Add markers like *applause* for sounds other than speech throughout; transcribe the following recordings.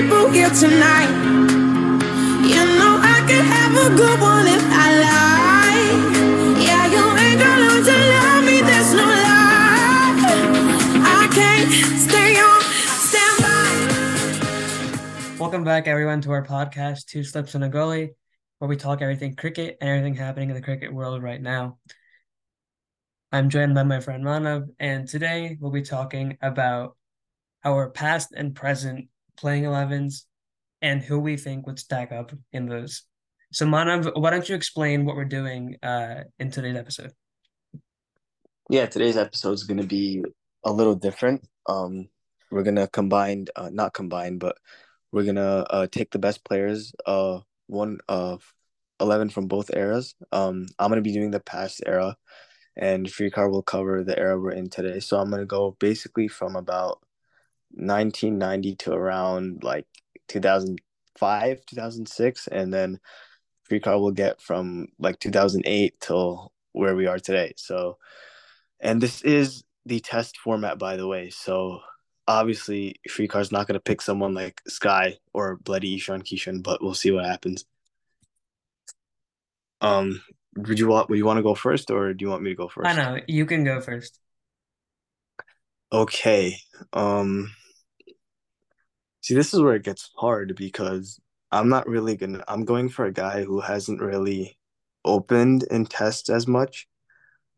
people here tonight. You know I have a good one if I. Yeah, you ain't gonna learn to love me, there's no lie. I can't stay on standby. Welcome back, everyone, to our podcast, Two Slips and a Gully, where we talk everything cricket and everything happening in the cricket world right now. I'm joined by my friend Manav, and today we'll be talking about our past and present playing 11s and who we think would stack up in those. So, Manav, why don't you explain what we're doing uh, in today's episode? Yeah, today's episode is going to be a little different. Um, we're gonna combine, uh, not combine, but we're gonna uh, take the best players, uh, one of eleven from both eras. Um, I'm gonna be doing the past era, and Shrikar will cover the era we're in today. So I'm gonna go basically from about 1990 to around like 2005, 2006, and then Shrikar will get from like 2008 till where we are today. So, and this is the test format, by the way. So obviously, Shrikar's not going to pick someone like Sky or Bloody Ishan Kishan, but we'll see what happens. Um, would you want? Would you want to go first, or do you want me to go first? I know you can go first. Okay. Um. See, this is where it gets hard because I'm not really gonna. I'm going for a guy who hasn't really opened in tests as much,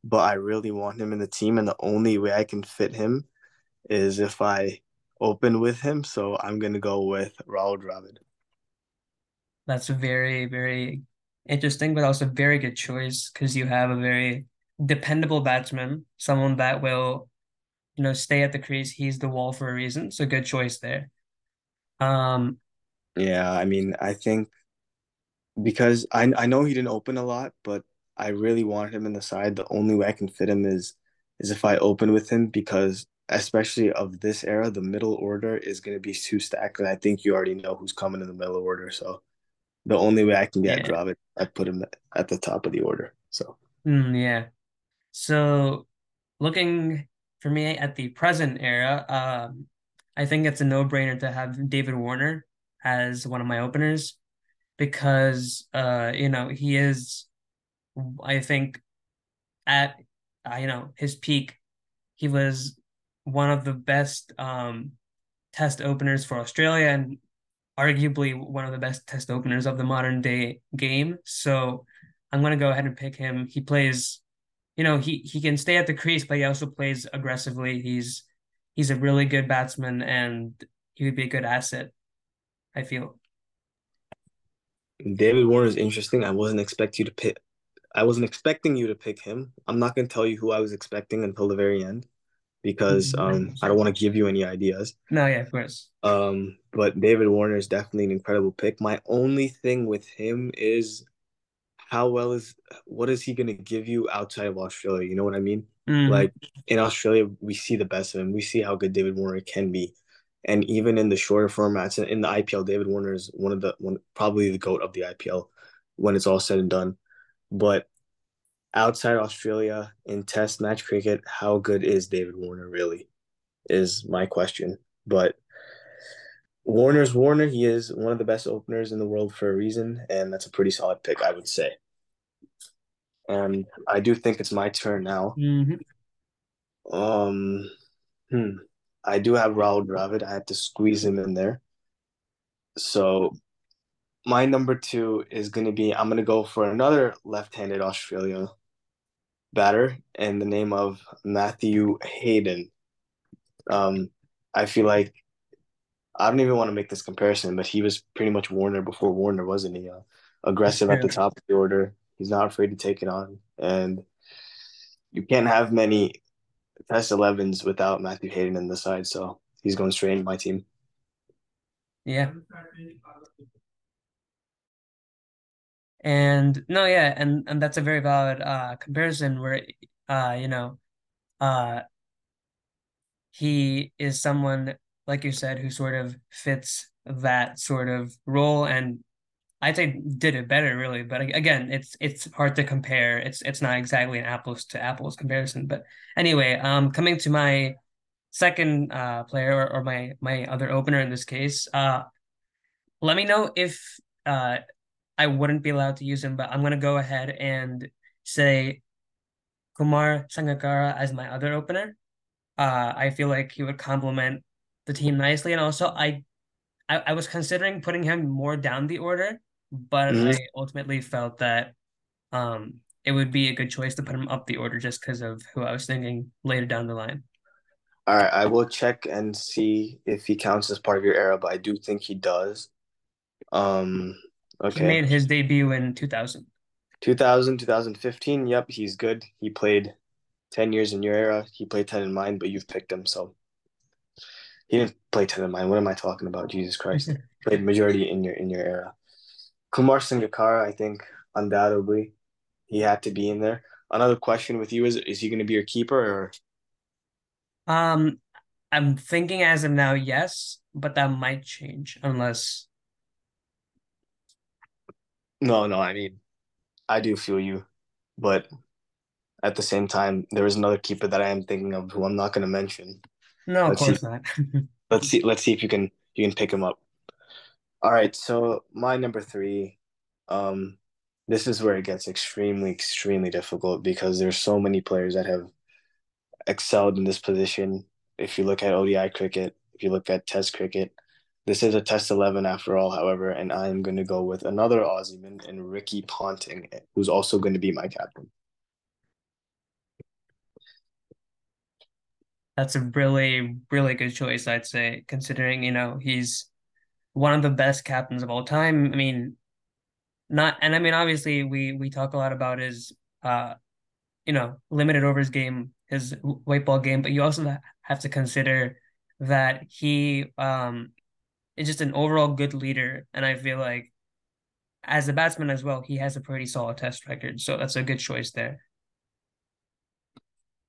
but I really want him in the team, and the only way I can fit him is if I open with him. So I'm gonna go with Rahul Dravid. That's very, very interesting, but also very good choice because you have a very dependable batsman, someone that will, you know, stay at the crease. He's the wall for a reason. So good choice there. Um, Yeah, I mean, I think because I I know he didn't open a lot, but I really want him in the side. The only way I can fit him is is if I open with him because especially of this era, the middle order is going to be too stacked, and I think you already know who's coming in the middle order. So the only way I can get yeah. Dravid, I put him at the top of the order. So Mm, yeah. So looking for me at the present era, um, I think it's a no-brainer to have David Warner as one of my openers because uh, you know, he is I think at uh, you know, his peak, he was one of the best um test openers for Australia and arguably one of the best test openers of the modern day game. So I'm gonna go ahead and pick him. He plays, you know, he he can stay at the crease, but he also plays aggressively. He's he's a really good batsman and he would be a good asset, I feel. David Warner is interesting. I wasn't expect you to pick. I wasn't expecting you to pick him. I'm not going to tell you who I was expecting until the very end because um, I don't want to give you any ideas. No, yeah, of course. Um, but David Warner is definitely an incredible pick. My only thing with him is how well is what is he going to give you outside of Australia? You know what I mean? Mm, Like in Australia, we see the best of him. We see how good David Warner can be, and even in the shorter formats in the IPL, David Warner is one of the one probably the goat of the IPL when it's all said and done. But outside Australia in Test match cricket, how good is David Warner really? Is my question. But Warner's Warner. He is one of the best openers in the world for a reason, and that's a pretty solid pick, I would say. And I do think it's my turn now. mhm. Um, hmm. I do have Rahul Dravid. I had to squeeze him in there. So my number two is going to be I'm going to go for another left-handed Australia batter in the name of Matthew Hayden. Um, I feel like I don't even want to make this comparison, but he was pretty much Warner before Warner, wasn't he? Uh, aggressive at the top of the order. He's not afraid to take it on, and you can't have many Test 11s without Matthew Hayden in the side, so he's going straight into my team. Yeah. And no, yeah, and and that's a very valid uh comparison where uh, you know, uh he is someone, like you said, who sort of fits that sort of role and I'd say did it better really, but again, it's it's hard to compare. It's it's not exactly an apples to apples comparison. But anyway, um coming to my second uh player or, or my my other opener in this case, uh let me know if uh I wouldn't be allowed to use him, but I'm gonna go ahead and say Kumar Sangakkara as my other opener. Uh, I feel like he would complement the team nicely, and also I, I, I was considering putting him more down the order, but Mhm. I ultimately felt that um it would be a good choice to put him up the order just because of who I was thinking later down the line. All right, I will check and see if he counts as part of your era, but I do think he does. Um, okay. He made his debut in 2000. 2000, 2015. Yep, he's good. He played 10 years in your era. He played 10 in mine, but you've picked him, so he didn't play 10 in mine. What am I talking about? Jesus Christ. *laughs* played majority in your in your era. Kumar Sangakkara, I think undoubtedly he had to be in there. Another question with you is is he going to be your keeper or Um, I'm thinking as of now, yes, but that might change unless no, no, I mean I do feel you, but at the same time there is another keeper that I am thinking of who I'm not going to mention. no, of Let's course see. not. *laughs* Let's see let's see if you can you can pick him up. All right, so my number 3 um this is where it gets extremely extremely difficult because there's so many players that have excelled in this position. If you look at ODI cricket, if you look at Test cricket, this is a Test 11 after all, however, and I am going to go with another Aussieman and Ricky Ponting, who's also going to be my captain. That's a really, really good choice, I'd say, considering, you know, he's one of the best captains of all time. I mean, not, and I mean, obviously, we we talk a lot about his, uh, you know, limited overs game, his white ball game, but you also have to consider that he um is just an overall good leader, and I feel like as a batsman as well, he has a pretty solid test record, so that's a good choice there.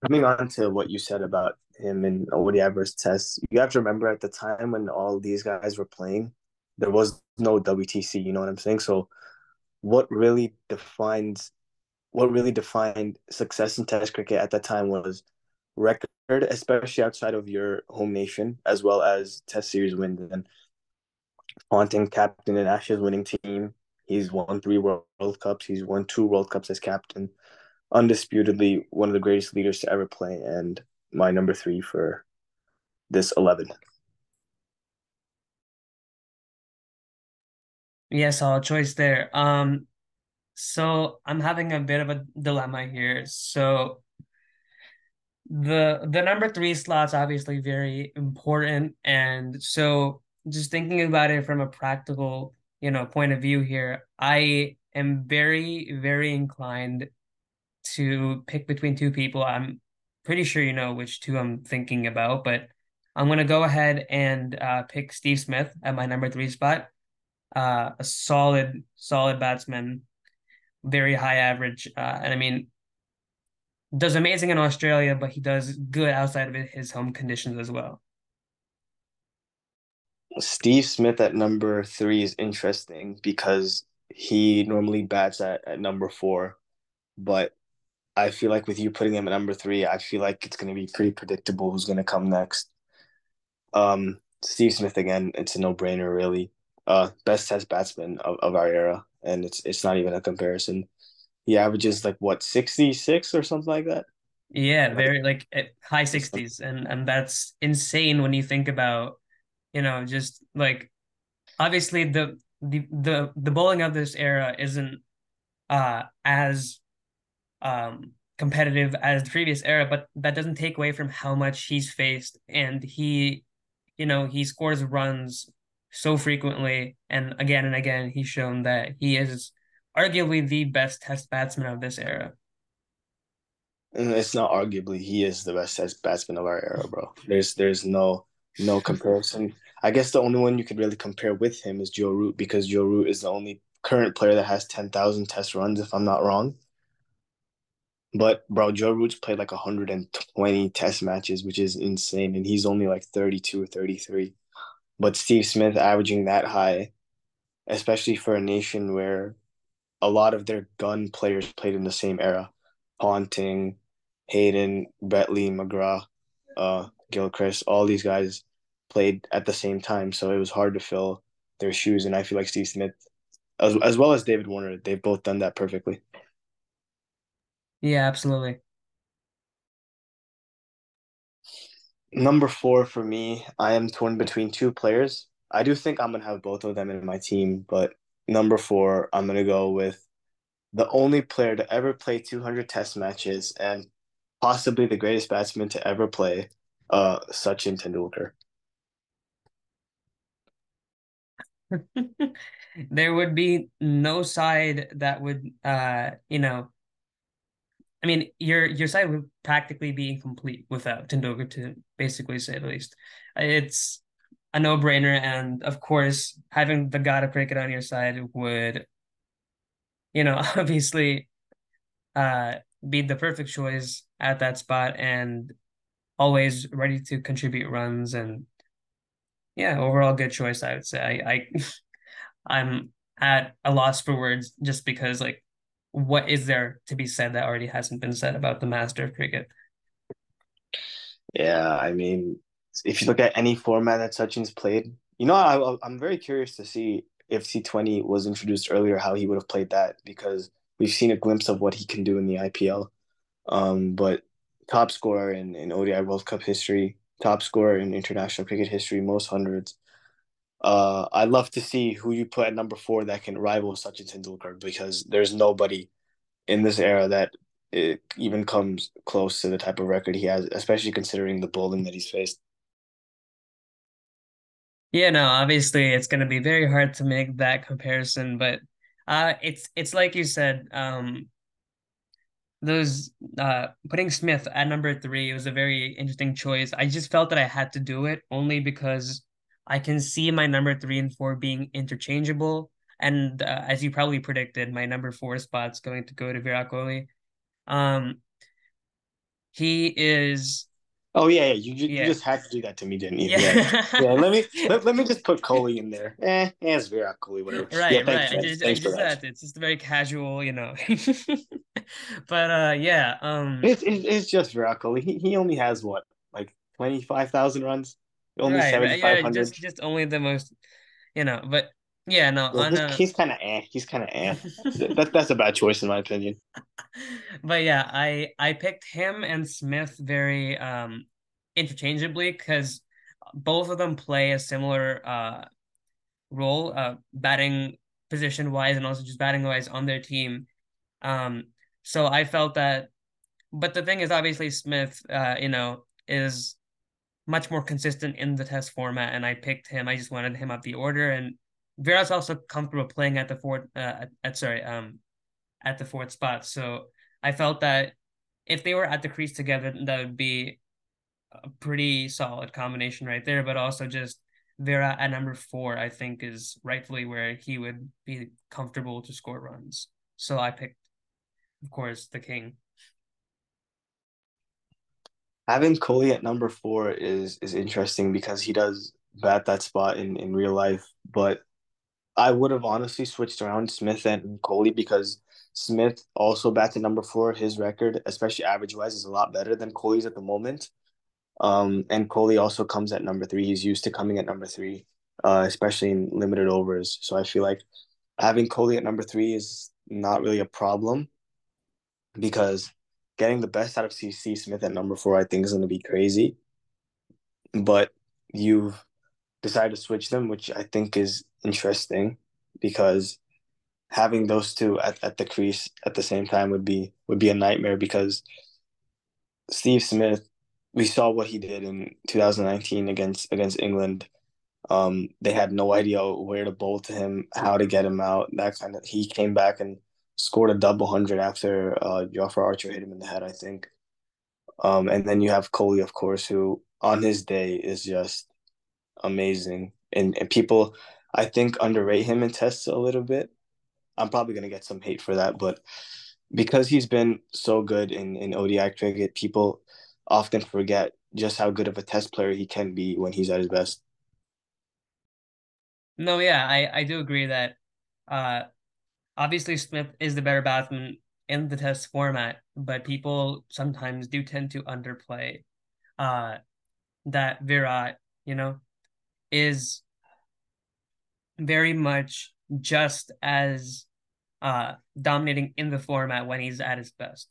Coming on to what you said about him and ODI versus Test, you have to remember at the time when all these guys were playing, there was no WTC. You know what I'm saying? So, what really defines what really defined success in Test cricket at that time was record, especially outside of your home nation, as well as Test series wins. And Ponting, captain and Ashes winning team. He's won three World Cups. He's won two World Cups as captain. Undisputedly, one of the greatest leaders to ever play, and my number three for this 11. Yeah, solid choice there. Um, so I'm having a bit of a dilemma here. So the the number three slot's obviously very important, and so just thinking about it from a practical, you know, point of view here, I am very, very inclined to pick between two people. I'm pretty sure you know which two I'm thinking about, but I'm gonna go ahead and uh, pick Steve Smith at my number three spot. Uh, a solid, solid batsman, very high average, uh, and I mean, does amazing in Australia, but he does good outside of his home conditions as well. Steve Smith at number three is interesting because he normally bats at, at number four, but I feel like with you putting him at number three, I feel like it's going to be pretty predictable who's going to come next. Um, Steve Smith again, it's a no brainer, really. Uh, best test batsman of, of our era, and it's it's not even a comparison. He averages like what sixty six or something like that. Yeah, very like high sixties, and and that's insane when you think about, you know, just like obviously the the the the bowling of this era isn't uh as um competitive as the previous era, but that doesn't take away from how much he's faced and he, you know, he scores runs so frequently and again and again he's shown that he is arguably the best test batsman of this era. It's not arguably he is the best test batsman of our era, bro. There's there's no no comparison. I guess the only one you could really compare with him is Joe Root because Joe Root is the only current player that has ten thousand test runs, if I'm not wrong. But bro, Joe Root's played like 120 test matches, which is insane, and he's only like 32 or 33. But Steve Smith averaging that high, especially for a nation where a lot of their gun players played in the same era. Ponting, Hayden, Brett Lee, McGrath, uh, Gilchrist, all these guys played at the same time, so it was hard to fill their shoes, and I feel like Steve Smith, as as well as David Warner, they've both done that perfectly. Yeah, absolutely. Number four for me, I am torn between two players. I do think I'm gonna have both of them in my team, but number four, I'm gonna go with the only player to ever play 200 Test matches and possibly the greatest batsman to ever play, uh, Sachin Tendulkar. *laughs* there would be no side that would, uh, you know, I mean, your your side would practically be incomplete without Tendulkar, to basically say the least. It's a no brainer, and of course, having the God of cricket on your side would, you know, *laughs* obviously, uh, be the perfect choice at that spot, and always ready to contribute runs and yeah, overall good choice. I would say I, I *laughs* I'm at a loss for words just because like what is there to be said that already hasn't been said about the master of cricket? Yeah, I mean, if you look at any format that Sachin's played, you know, I, I'm very curious to see if T20 was introduced earlier, how he would have played that because we've seen a glimpse of what he can do in the IPL. Um, but top scorer in, in ODI World Cup history, top scorer in international cricket history, most hundreds. Uh, I'd love to see who you put at number four that can rival Sachin Tendulkar because there's nobody in this era that it even comes close to the type of record he has, especially considering the bowling that he's faced. Yeah, no, obviously it's going to be very hard to make that comparison, but uh, it's it's like you said, um, those uh putting Smith at number three was a very interesting choice. I just felt that I had to do it only because I can see my number three and four being interchangeable. And uh, as you probably predicted, my number four spot's going to go to Virat Kohli. Um, he is. Oh yeah, yeah. You, you, yeah. you just had to do that to me, didn't you? Yeah. yeah. *laughs* yeah let me let, let me just put Kohli in there. Eh, eh it's Virat Kohli, whatever. Right, yeah, right. I just, I just that. It's just very casual, you know. *laughs* but uh, yeah. Um, it's it's, it's just Virat Kohli. He he only has what like twenty five thousand runs. Only right, seventy five hundred. Yeah, just just only the most, you know. But yeah, no. Yeah, on, uh... he's kind of eh. He's kind of eh. *laughs* that that's a bad choice in my opinion. *laughs* But yeah, I I picked him and Smith very um interchangeably because both of them play a similar uh role, uh batting position wise and also just batting wise on their team. Um, so I felt that, but the thing is, obviously Smith, uh, you know, is much more consistent in the test format, and I picked him. I just wanted him up the order, and Virat's also comfortable playing at the fourth. Uh, at, at sorry, um, at the fourth spot. So I felt that if they were at the crease together, that would be a pretty solid combination right there. But also just Vera at number four, I think is rightfully where he would be comfortable to score runs. So I picked, of course, the king having Kohli at number four is is interesting because he does bat that spot in, in real life. But I would have honestly switched around Smith and Kohli because Smith also bats at number four. His record, especially average wise, is a lot better than Kohli's at the moment. Um, and Kohli also comes at number three. He's used to coming at number three, uh, especially in limited overs. So I feel like having Kohli at number three is not really a problem because getting the best out of CC Smith at number four, I think, is going to be crazy. But you've decided to switch them, which I think is interesting because having those two at, at the crease at the same time would be would be a nightmare because Steve Smith, we saw what he did in 2019 against against England. Um, they had no idea where to bowl to him, how to get him out. That kind of he came back and scored a double hundred after uh, Archer hit him in the head, I think. Um, and then you have Kohli, of course, who on his day is just amazing. And, and people, I think, underrate him in tests a little bit. I'm probably going to get some hate for that, but because he's been so good in, in ODI cricket, people often forget just how good of a test player he can be when he's at his best. No, yeah, I, I do agree that uh, obviously Smith is the better batsman in the test format, but people sometimes do tend to underplay uh that Virat, you know, is very much just as uh dominating in the format when he's at his best.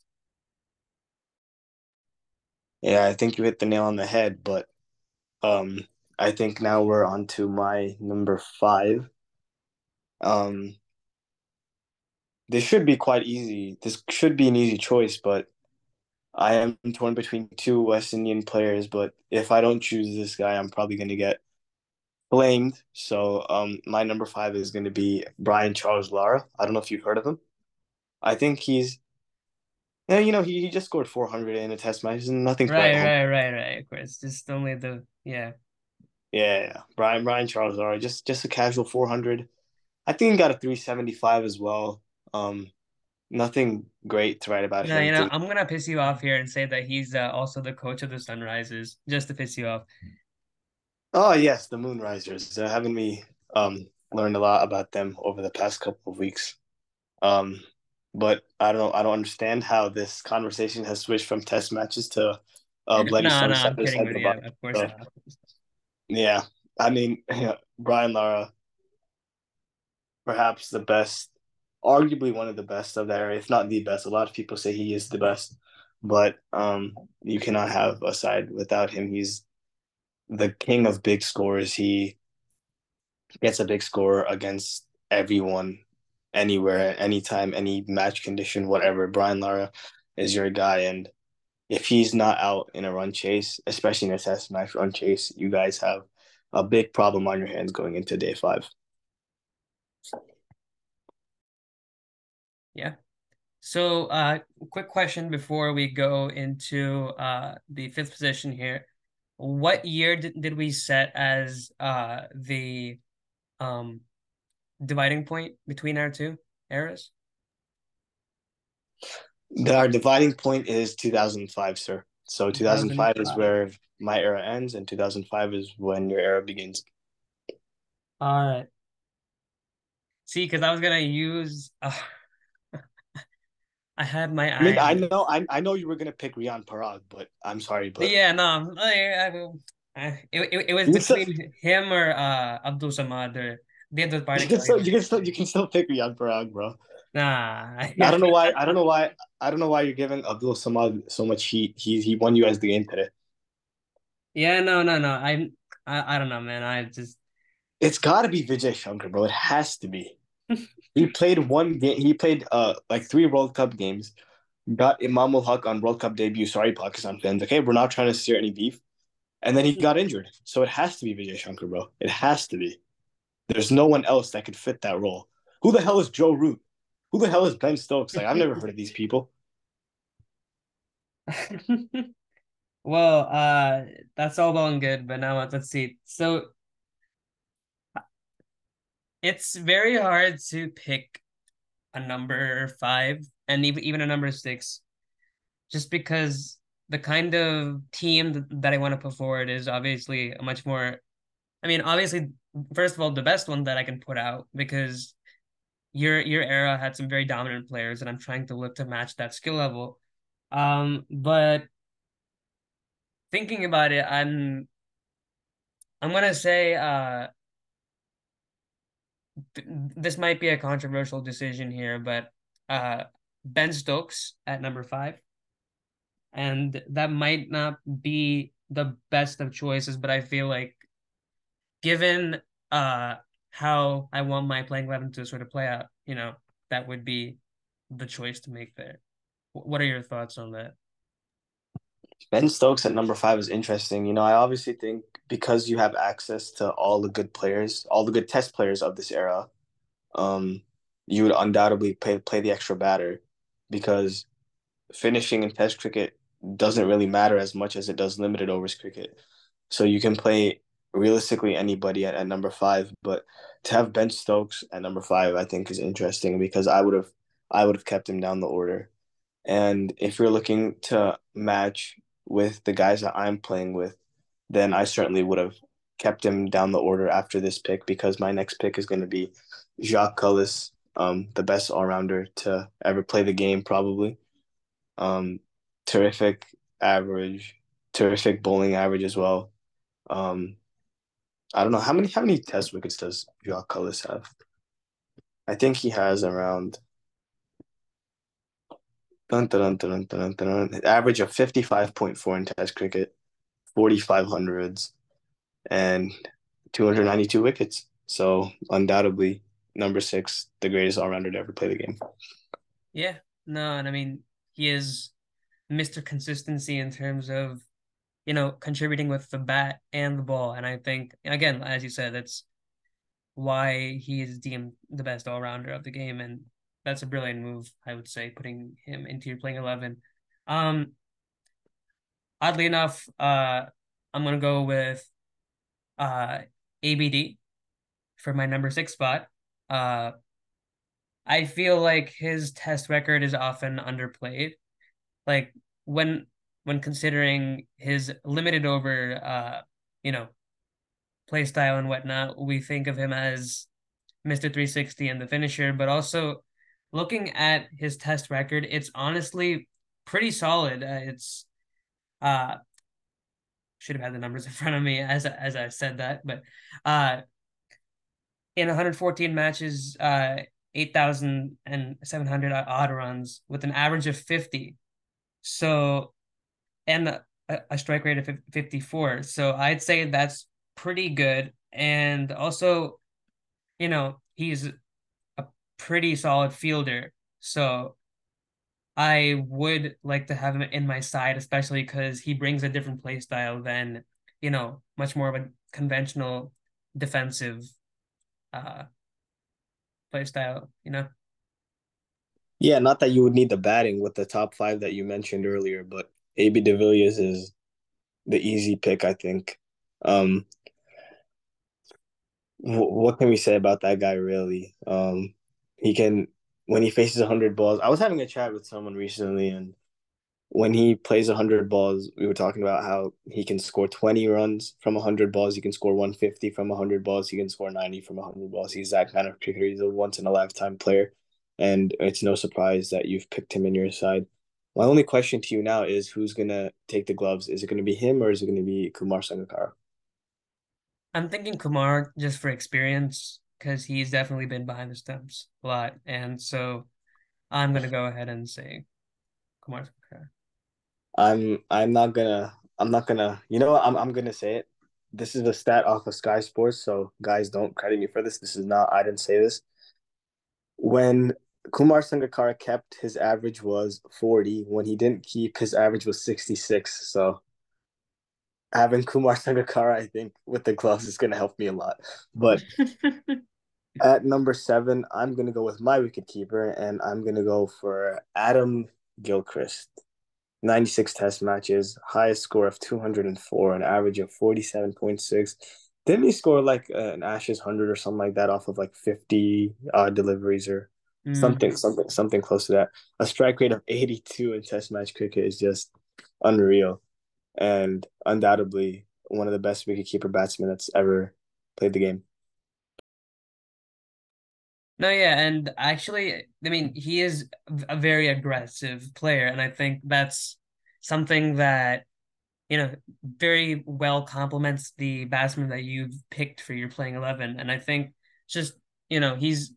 Yeah, I think you hit the nail on the head, but um I think now we're on to my number five. Um this should be quite easy. This should be an easy choice, but I am torn between two West Indian players, but if I don't choose this guy, I'm probably gonna get blamed. So um my number five is gonna be Brian Charles Lara. I don't know if you've heard of him. I think he's yeah, you know, he, he just scored 400 in a test match. Nothing right, right, right, right. Of course, just only the yeah. Yeah, yeah. Brian Brian Charles Lara, just just a casual 400. I think he got a 375 as well. Um, nothing great to write about no, you know, I'm gonna piss you off here and say that he's uh, also the coach of the Sunrisers, just to piss you off. Oh yes, the Moonrisers. Uh, having me um learned a lot about them over the past couple of weeks. Um, but I don't know. I don't understand how this conversation has switched from test matches to uh, *laughs* bloody no, no, I'm kidding with you. Of course so. Yeah, I mean, yeah, *laughs* Brian Lara, perhaps the best, arguably one of the best of that area, if not the best. A lot of people say he is the best, but um, you cannot have a side without him. He's the king of big scores. He gets a big score against everyone, anywhere, anytime, any match condition, whatever. Brian Lara is your guy, and if he's not out in a run chase, especially in a test match run chase, you guys have a big problem on your hands going into day five. Yeah. So, uh, quick question before we go into uh, the fifth position here. What year did, did we set as uh, the um, dividing point between our two eras? Our dividing point is 2005, sir. So 2005, 2005 is where my era ends, and 2005 is when your era begins. All right. See, because I was gonna use. Uh, I had my. I mean, I know, I, I know you were gonna pick Riyan Parag, but I'm sorry, but yeah, no, I, I, it, it, it was between still... him or uh Abdul Samad or the other *laughs* party. You can still, you can still, you can still pick Riyan Parag, bro. Nah, I don't know why. *laughs* I don't know why. I don't know why you're giving Abdul Samad so much heat. He he won you as the game today. Yeah, no, no, no. I I, I don't know, man. I just. It's got to be Vijay Shankar, bro. It has to be. He played one game. He played uh like three World Cup games. Got Imam ul Haq on World Cup debut. Sorry, Pakistan fans. Okay, we're not trying to steer any beef. And then he got injured, so it has to be Vijay Shankar, bro. It has to be. There's no one else that could fit that role. Who the hell is Joe Root? Who the hell is Ben Stokes? Like I've never heard of these people. *laughs* well, uh, that's all well and good, but now let's see. So it's very hard to pick a number five and even even a number six, just because the kind of team that I want to put forward is obviously a much more. I mean, obviously, first of all, the best one that I can put out because your your era had some very dominant players, and I'm trying to look to match that skill level. Um, but thinking about it, I'm I'm gonna say uh th- this might be a controversial decision here, but uh Ben Stokes at number five. And that might not be the best of choices, but I feel like given uh how I want my playing eleven to sort of play out, you know, that would be the choice to make there. What are your thoughts on that? Ben Stokes at number five is interesting. You know, I obviously think because you have access to all the good players, all the good test players of this era, um, you would undoubtedly play play the extra batter because finishing in test cricket doesn't really matter as much as it does limited overs cricket. So you can play realistically anybody at, at number five, but to have Ben Stokes at number five, I think is interesting because I would have I would have kept him down the order. And if you're looking to match with the guys that I'm playing with, then I certainly would have kept him down the order after this pick because my next pick is going to be Jacques Kallis, um, the best all rounder to ever play the game, probably. Um, terrific average, terrific bowling average as well. Um, I don't know how many how many test wickets does Jacques Kallis have? I think he has around dun, dun, dun, dun, dun, dun, average of 55.4 in test cricket, 45 hundreds, and 292 wickets. So undoubtedly number six, the greatest all rounder to ever play the game. Yeah, no, and I mean he is Mr. Consistency in terms of you know contributing with the bat and the ball, and I think again, as you said, that's why he is deemed the best all rounder of the game, and that's a brilliant move, I would say, putting him into your playing eleven. Um, oddly enough, uh, I'm gonna go with uh ABD for my number six spot. Uh, I feel like his test record is often underplayed. Like when when considering his limited over uh, you know, play style and whatnot, we think of him as Mr. 360 and the finisher, but also looking at his test record, it's honestly pretty solid. Uh, it's uh should have had the numbers in *laughs* front of me as as I said that, but uh in 114 matches, uh, 8,700 odd runs with an average of 50. So, and a, a strike rate of 54. So I'd say that's pretty good. And also, you know, he's pretty solid fielder. So I would like to have him in my side, especially because he brings a different play style than, you know, much more of a conventional defensive uh play style, you know? Yeah, not that you would need the batting with the top five that you mentioned earlier, but AB de is the easy pick, I think. Um, what can we say about that guy, really? Um, he can, when he faces 100 balls, I was having a chat with someone recently, and when he plays 100 balls, we were talking about how he can score 20 runs from 100 balls. He can score 150 from 100 balls. He can score 90 from 100 balls. He's that kind of cricketer. He's a once in a lifetime player. And it's no surprise that you've picked him in your side. My only question to you now is who's going to take the gloves? Is it going to be him or is it going to be Kumar Sangakkara? I'm thinking Kumar just for experience because he's definitely been behind the stumps a lot. And so I'm going to go ahead and say Kumar Sangakkara. I'm I'm not gonna I'm not gonna you know what I'm I'm gonna say it. This is a stat off of Sky Sports, so guys don't credit me for this. This is not I didn't say this. When Kumar Sangakkara kept his average was 40. When he didn't keep his average was 66. So having Kumar Sangakkara, I think, with the gloves is gonna help me a lot. But *laughs* at number seven, I'm gonna go with my wicket keeper, and I'm gonna go for Adam Gilchrist. 96 test matches, highest score of 204, an average of 47.6. Didn't he score like an Ashes 100 or something like that off of like 50 uh, deliveries or mm. something, something, something close to that? A strike rate of 82 in test match cricket is just unreal. And undoubtedly one of the best wicketkeeper batsmen that's ever played the game. No, yeah, and actually, I mean, he is a very aggressive player, and I think that's something that you know very well complements the batsman that you've picked for your playing eleven. And I think just you know he's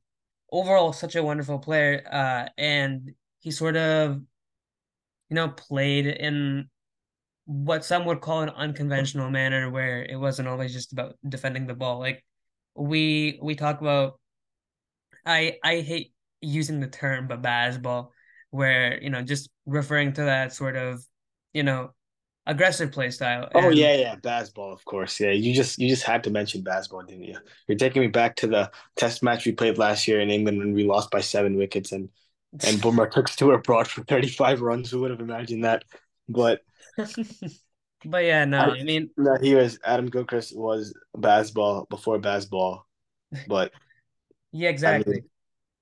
overall such a wonderful player, uh, and he sort of you know played in what some would call an unconventional manner, where it wasn't always just about defending the ball. Like we we talk about I I hate using the term but Bazball where you know just referring to that sort of you know aggressive play style. Oh yeah, yeah, Bazball, of course. Yeah, you just you just had to mention Bazball, didn't you? You're taking me back to the test match we played last year in England when we lost by seven wickets and and *laughs* Bumrah took Stuart Broad for 35 runs. Who would have imagined that? But *laughs* but yeah, no, I, I mean no, he was Adam Gilchrist was Bazball before Bazball, but yeah, exactly. I mean,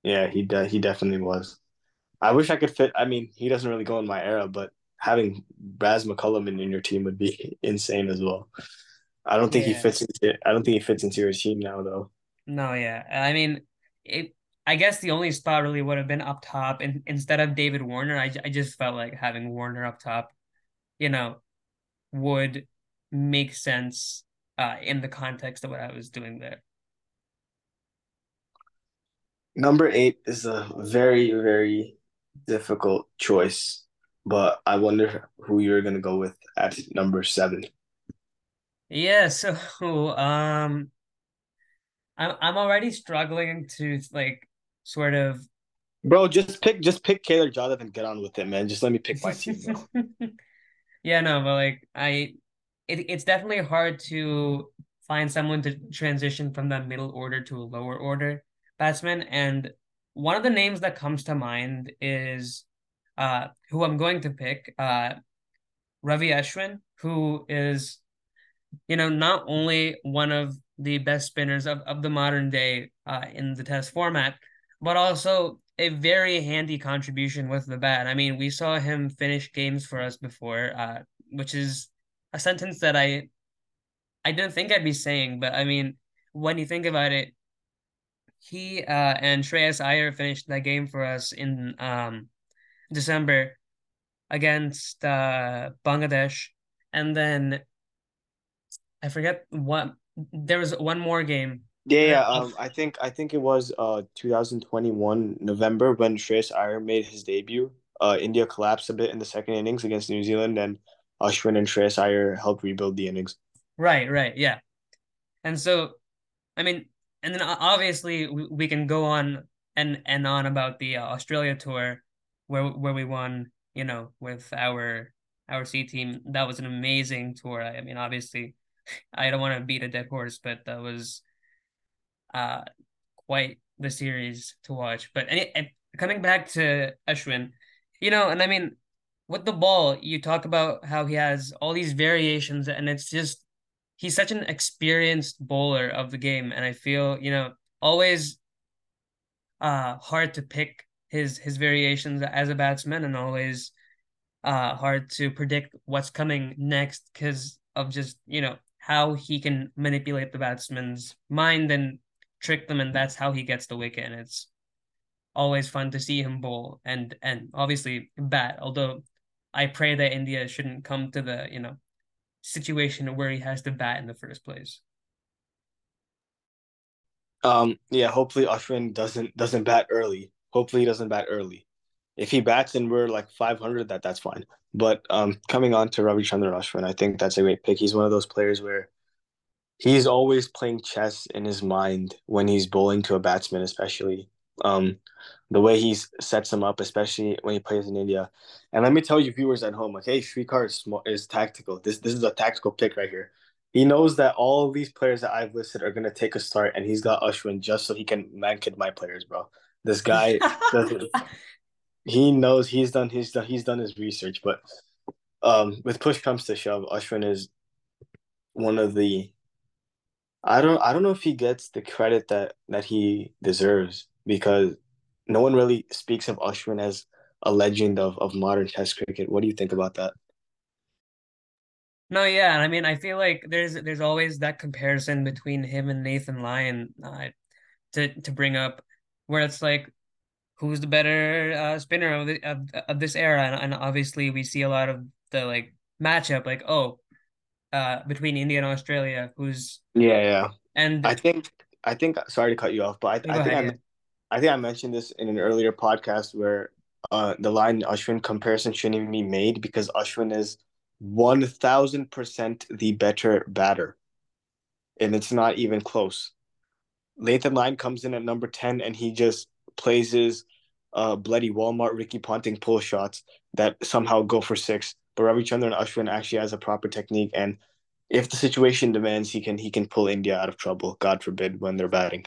yeah, he de- he definitely was. I wish I could fit. I mean, he doesn't really go in my era, but having Baz McCullum in, in your team would be *laughs* insane as well. I don't think yeah. he fits into. I don't think he fits into your team now, though. No, yeah. I mean, it. I guess the only spot really would have been up top, and instead of David Warner, I, I just felt like having Warner up top, you know, would make sense uh, in the context of what I was doing there. Number eight is a very, very difficult choice, but I wonder who you're gonna go with at number seven. Yeah, so um I'm I'm already struggling to like sort of Bro, just pick just pick Kaylor Jonathan, get on with it, man. Just let me pick my team. *laughs* Yeah, no, but like I it, it's definitely hard to find someone to transition from the middle order to a lower order And one of the names that comes to mind is uh who I'm going to pick, uh Ravi Ashwin, who is, you know, not only one of the best spinners of, of the modern day uh in the test format, but also a very handy contribution with the bat. I mean, we saw him finish games for us before, uh, which is a sentence that I I didn't think I'd be saying, but I mean, when you think about it, he uh, and Shreyas Iyer finished that game for us in um, December against uh, Bangladesh, and then I forget what there was one more game. Yeah, yeah. Um, I think I think it was uh 2021 November when Shreyas Iyer made his debut. Uh, India collapsed a bit in the second innings against New Zealand, and Ashwin and Shreyas Iyer helped rebuild the innings. Right, right, yeah. And so, I mean, and then obviously we, can go on and and on about the uh, Australia tour, where where we won, you know, with our our C team. That was an amazing tour. I mean, obviously, I don't want to beat a dead horse, but that was uh quite the series to watch. But any, coming back to Ashwin, you know, and I mean, with the ball, you talk about how he has all these variations, and it's just he's such an experienced bowler of the game, and I feel you know always uh hard to pick his his variations as a batsman, and always uh hard to predict what's coming next because of just you know how he can manipulate the batsman's mind and trick them, and that's how he gets the wicket. And it's always fun to see him bowl and and obviously bat. Although I pray that India shouldn't come to the you know situation where he has to bat in the first place. Um, yeah, hopefully Ashwin doesn't doesn't bat early. Hopefully he doesn't bat early. If he bats and we're like 500, that that's fine. But um, coming on to Ravichandran Ashwin, I think that's a great pick. He's one of those players where he's always playing chess in his mind when he's bowling to a batsman, especially. Um, the way he sets him up, especially when he plays in India. And let me tell you, viewers at home, like, hey, Shrikar is, is tactical. This this is a tactical pick right here. He knows that all these players that I've listed are gonna take a start, and he's got Ashwin just so he can mankad my players, bro. This guy, *laughs* he knows he's done done he's done his research. But um, with push comes to shove, Ashwin is one of the. I don't I don't know if he gets the credit that that he deserves because no one really speaks of Ashwin as a legend of, of modern Test cricket. What do you think about that? No, yeah, and I mean, I feel like there's there's always that comparison between him and Nathan Lyon uh, to to bring up, where it's like, who's the better uh, spinner of, the, of of this era, and, and obviously we see a lot of the like matchup, like oh, uh, between India and Australia, who's yeah, yeah, and I think I think sorry to cut you off, but I, I think ahead, I, yeah. I think I mentioned this in an earlier podcast where uh, the Lyon Ashwin comparison shouldn't even be made because Ashwin is one thousand percent the better batter, and it's not even close. Nathan Lyon comes in at number ten, and he just plays his uh, bloody Walmart Ricky Ponting pull shots that somehow go for six. But Ravichandran Ashwin actually has a proper technique, and if the situation demands, he can he can pull India out of trouble. God forbid when they're batting.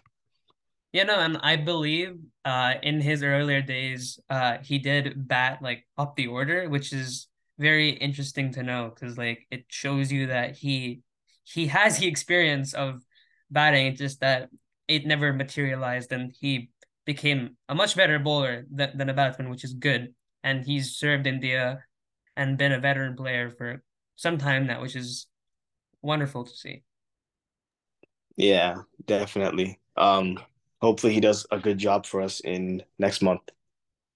Yeah, no, and I believe uh in his earlier days, uh he did bat like up the order, which is very interesting to know because like it shows you that he he has the experience of batting, just that it never materialized and he became a much better bowler than, than a batsman, which is good. And he's served India and been a veteran player for some time now, which is wonderful to see. Yeah, definitely. Um hopefully he does a good job for us in next month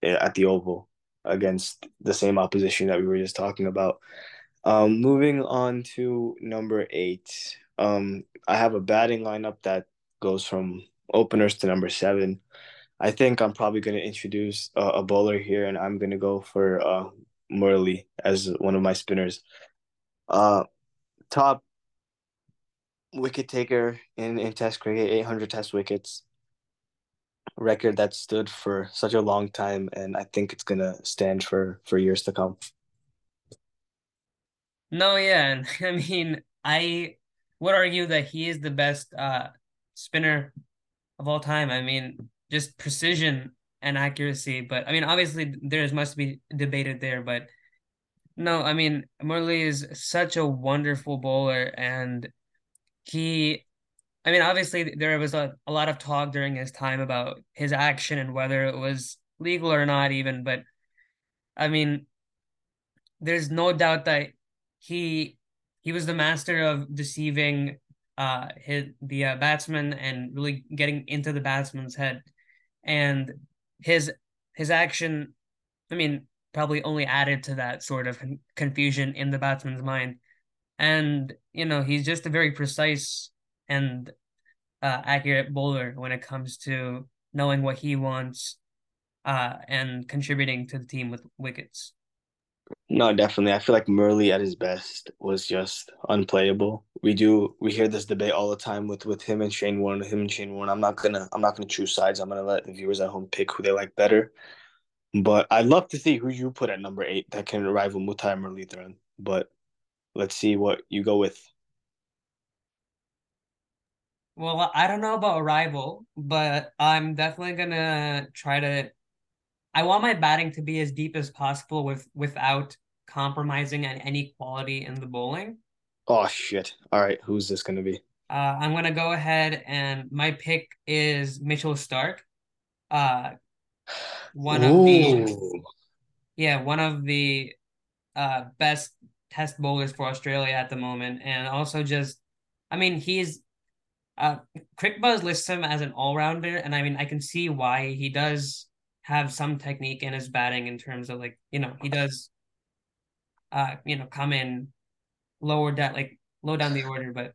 eh, at the Oval against the same opposition that we were just talking about. Um, moving on to number eight. Um, I have a batting lineup that goes from openers to number seven. I think I'm probably going to introduce a bowler here, and I'm going to go for uh, Murali as one of my spinners. Uh, top wicket taker in, in Test cricket, 800 Test wickets. Record that stood for such a long time, and I think it's gonna stand for for years to come. No, yeah, And *laughs* I mean, I would argue that he is the best uh spinner of all time. I mean, just precision and accuracy. But I mean, obviously, there's must be debated there. But no, I mean, Murali is such a wonderful bowler, and he, I mean, obviously, there was a, a lot of talk during his time about his action and whether it was legal or not, even. But I mean, there's no doubt that he he was the master of deceiving uh his the uh, batsman and really getting into the batsman's head and his his action i mean probably only added to that sort of confusion in the batsman's mind and you know he's just a very precise and uh, accurate bowler when it comes to knowing what he wants uh, and contributing to the team with wickets no, definitely. I feel like Murali at his best was just unplayable. We do we hear this debate all the time with with him and Shane Warne, him and Shane Warne. I'm not gonna I'm not gonna choose sides. I'm gonna let the viewers at home pick who they like better. But I'd love to see who you put at number eight that can rival Muttiah Muralitharan. But let's see what you go with. Well, I don't know about Arrival, but I'm definitely gonna try to I want my batting to be as deep as possible with without compromising on any quality in the bowling. Oh shit! All right, who's this gonna be? Uh, I'm gonna go ahead and my pick is Mitchell Starc. Uh, one Ooh. of the yeah, one of the uh best test bowlers for Australia at the moment, and also just, I mean, he's uh Cricbuzz lists him as an all rounder, and I mean, I can see why he does have some technique in his batting in terms of like you know he does uh you know come in lower down like low down the order but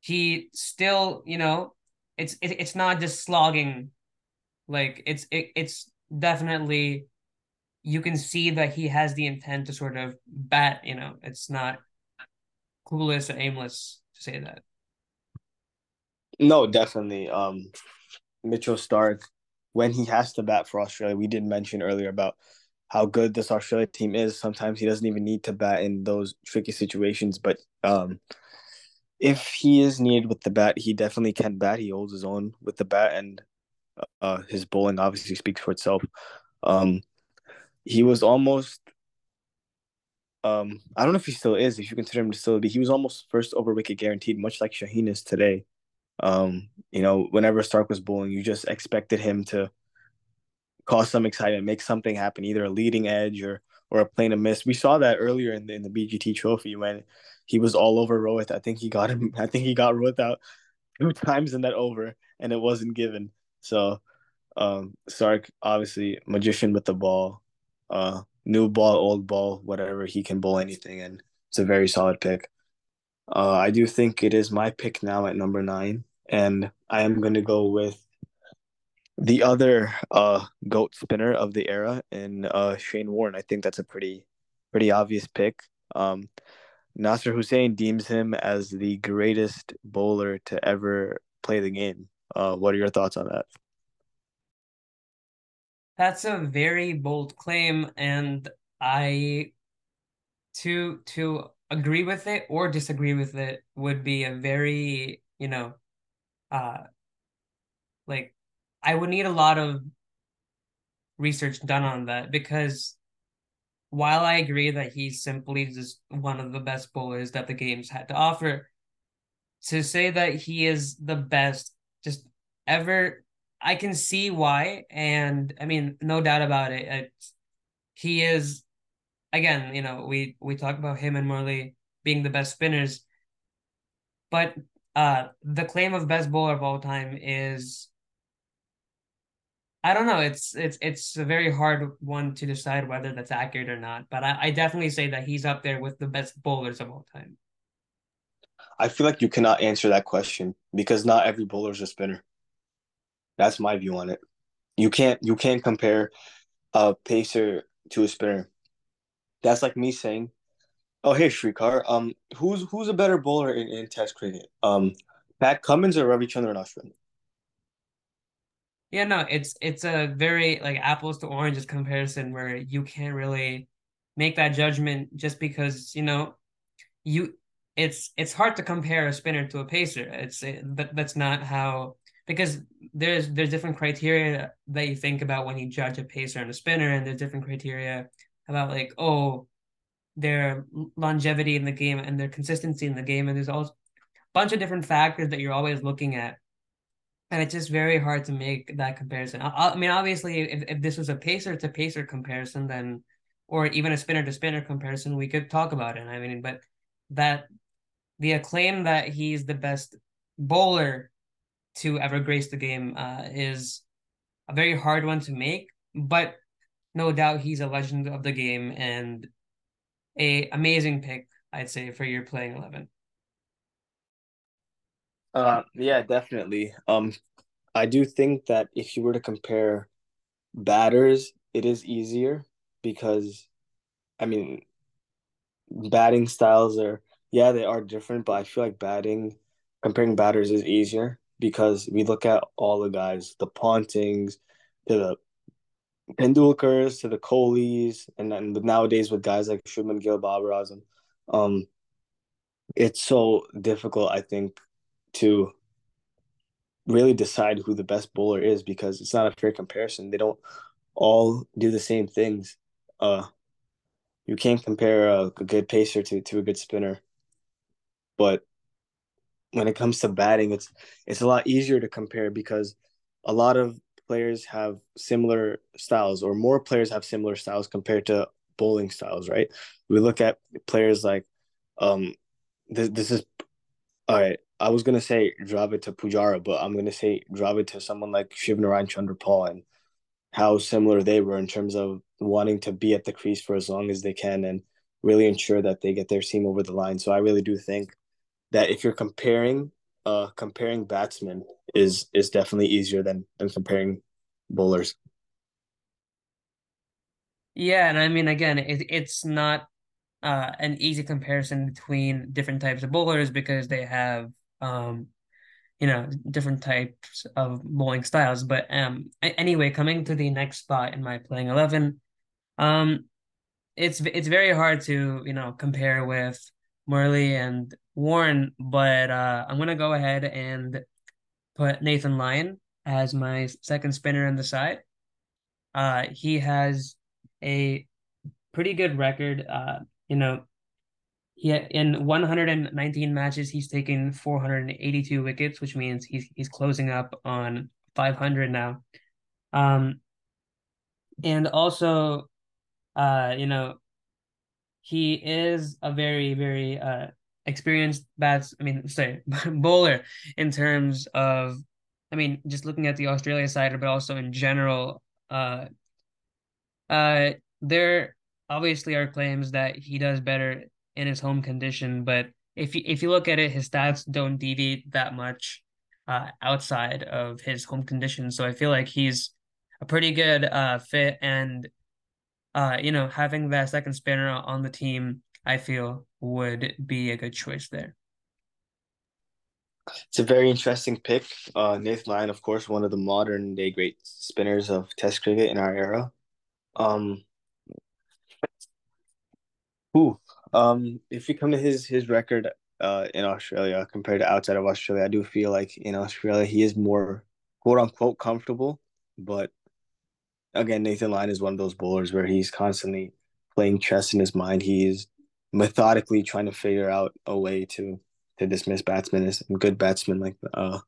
he still you know it's it, it's not just slogging. Like it's it, it's definitely you can see that he has the intent to sort of bat you know it's not clueless or aimless to say that no definitely um mitchell Starc, when he has to bat for Australia, we did mention earlier about how good this Australia team is. Sometimes he doesn't even need to bat in those tricky situations, but um, if he is needed with the bat, he definitely can bat. He holds his own with the bat, and uh, his bowling obviously speaks for itself. Um, he was almost. Um, I don't know if he still is. If you consider him to still be, he was almost first over wicket guaranteed, much like Shaheen is today. Um, you know, whenever Starc was bowling, you just expected him to cause some excitement, make something happen, either a leading edge or or a plane of miss. We saw that earlier in the, in the BGT Trophy when he was all over Rohit. I think he got him. *laughs* I think he got Rohit out two times in that over, and it wasn't given. So, um, Starc obviously magician with the ball, uh, new ball, old ball, whatever he can bowl anything, and it's a very solid pick. Uh, I do think it is my pick now at number nine, and I am going to go with the other uh, goat spinner of the era in uh, Shane Warne. I think that's a pretty pretty obvious pick. Um, Nasser Hussain deems him as the greatest bowler to ever play the game. Uh, what are your thoughts on that? That's a very bold claim, and I to to agree with it or disagree with it would be a very, you know, uh like I would need a lot of research done on that because while I agree that he's simply just one of the best bowlers that the game's had to offer, to say that he is the best just ever, I can see why. And I mean, no doubt about it. It's, he is again, you know, we we talk about him and Murali being the best spinners, but uh, the claim of best bowler of all time is I don't know. It's it's it's a very hard one to decide whether that's accurate or not. But I, I definitely say that he's up there with the best bowlers of all time. I feel like you cannot answer that question because not every bowler is a spinner. That's my view on it. You can't you can't compare a pacer to a spinner. That's like me saying, "Oh, hey, Shrikar, um, who's who's a better bowler in, in Test cricket? Um, Pat Cummins or Ravichandran Ashwin?" Yeah, no, it's it's a very like apples to oranges comparison where you can't really make that judgment just because, you know, you it's it's hard to compare a spinner to a pacer. It's but that's not how because there's there's different criteria that you think about when you judge a pacer and a spinner, and there's different criteria about like oh their longevity in the game and their consistency in the game, and there's also a bunch of different factors that you're always looking at, and it's just very hard to make that comparison. I, I mean, obviously, if if this was a pacer to pacer comparison, then or even a spinner to spinner comparison, we could talk about it. I mean, but that the acclaim that he's the best bowler to ever grace the game uh, is a very hard one to make, but no doubt he's a legend of the game and a amazing pick, I'd say, for your playing eleven. Uh, yeah, definitely. Um, I do think that if you were to compare batters, it is easier because, I mean, batting styles are yeah they are different, but I feel like batting comparing batters is easier because we look at all the guys, the Pontings, to the Tendulkars, to the Kohlis, and then nowadays with guys like Shubman Gill, Babar Azam, um, it's so difficult, I think, to really decide who the best bowler is because it's not a fair comparison. They don't all do the same things. Uh, you can't compare a, a good pacer to, to a good spinner, but when it comes to batting, it's it's a lot easier to compare because a lot of players have similar styles, or more players have similar styles compared to bowling styles, right? We look at players like, um, this this is all right. I was gonna say Dravid to Pujara, but I'm gonna say Dravid to someone like Shivnarine Chanderpaul and how similar they were in terms of wanting to be at the crease for as long as they can and really ensure that they get their team over the line. So I really do think that if you're comparing uh comparing batsmen is is definitely easier than than comparing bowlers. Yeah, and I mean again, it, it's not uh an easy comparison between different types of bowlers because they have um you know different types of bowling styles. But um anyway, coming to the next spot in my playing eleven, um it's it's very hard to you know compare with Murali and Warne, but uh, I'm gonna go ahead and put Nathan Lyon as my second spinner on the side. Uh, he has a pretty good record. Uh, you know, he in 119 matches, he's taken 482 wickets, which means he's he's closing up on 500 now. Um, and also, uh, you know, he is a very very uh experienced bats. I mean, *laughs* sorry, *laughs* bowler in terms of, I mean, just looking at the Australia side, but also in general. Uh, uh, there obviously are claims that he does better in his home condition, but if you if you look at it, his stats don't deviate that much uh, outside of his home condition. So I feel like he's a pretty good uh, fit, and uh, you know, having that second spinner on the team, I feel would be a good choice there. It's a very interesting pick. Uh, Nathan Lyon, of course, one of the modern day great spinners of Test cricket in our era. Um, who, um, if you come to his his record uh, in Australia compared to outside of Australia, I do feel like in Australia he is more quote unquote comfortable. But again, Nathan Lyon is one of those bowlers where he's constantly playing chess in his mind. He's methodically trying to figure out a way to to dismiss batsmen as good batsmen like uh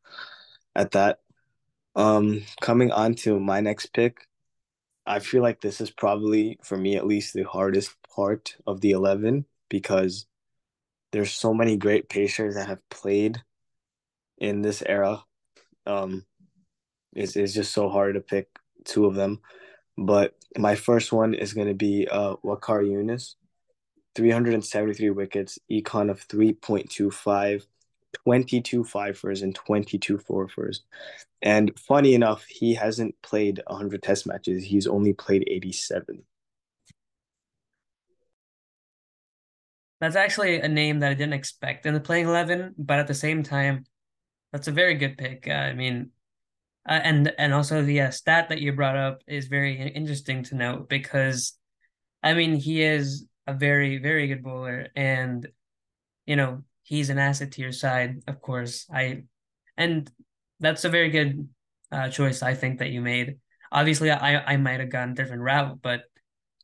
at that. Um coming on to my next pick, I feel like this is probably for me at least the hardest part of the 11 because there's so many great pacers that have played in this era. Um it's, it's just so hard to pick two of them. But my first one is going to be uh Waqar Younis. 373 wickets, econ of 3.25, 22 fifers and 22 fourfers. And funny enough, he hasn't played 100 test matches. He's only played 87. That's actually a name that I didn't expect in the playing 11, but at the same time, that's a very good pick. Uh, I mean, uh, and and also the uh, stat that you brought up is very interesting to note because, I mean, he is a very very good bowler, and you know he's an asset to your side, of course. I and that's a very good uh, choice I think that you made. Obviously, I I might have gone a different route, but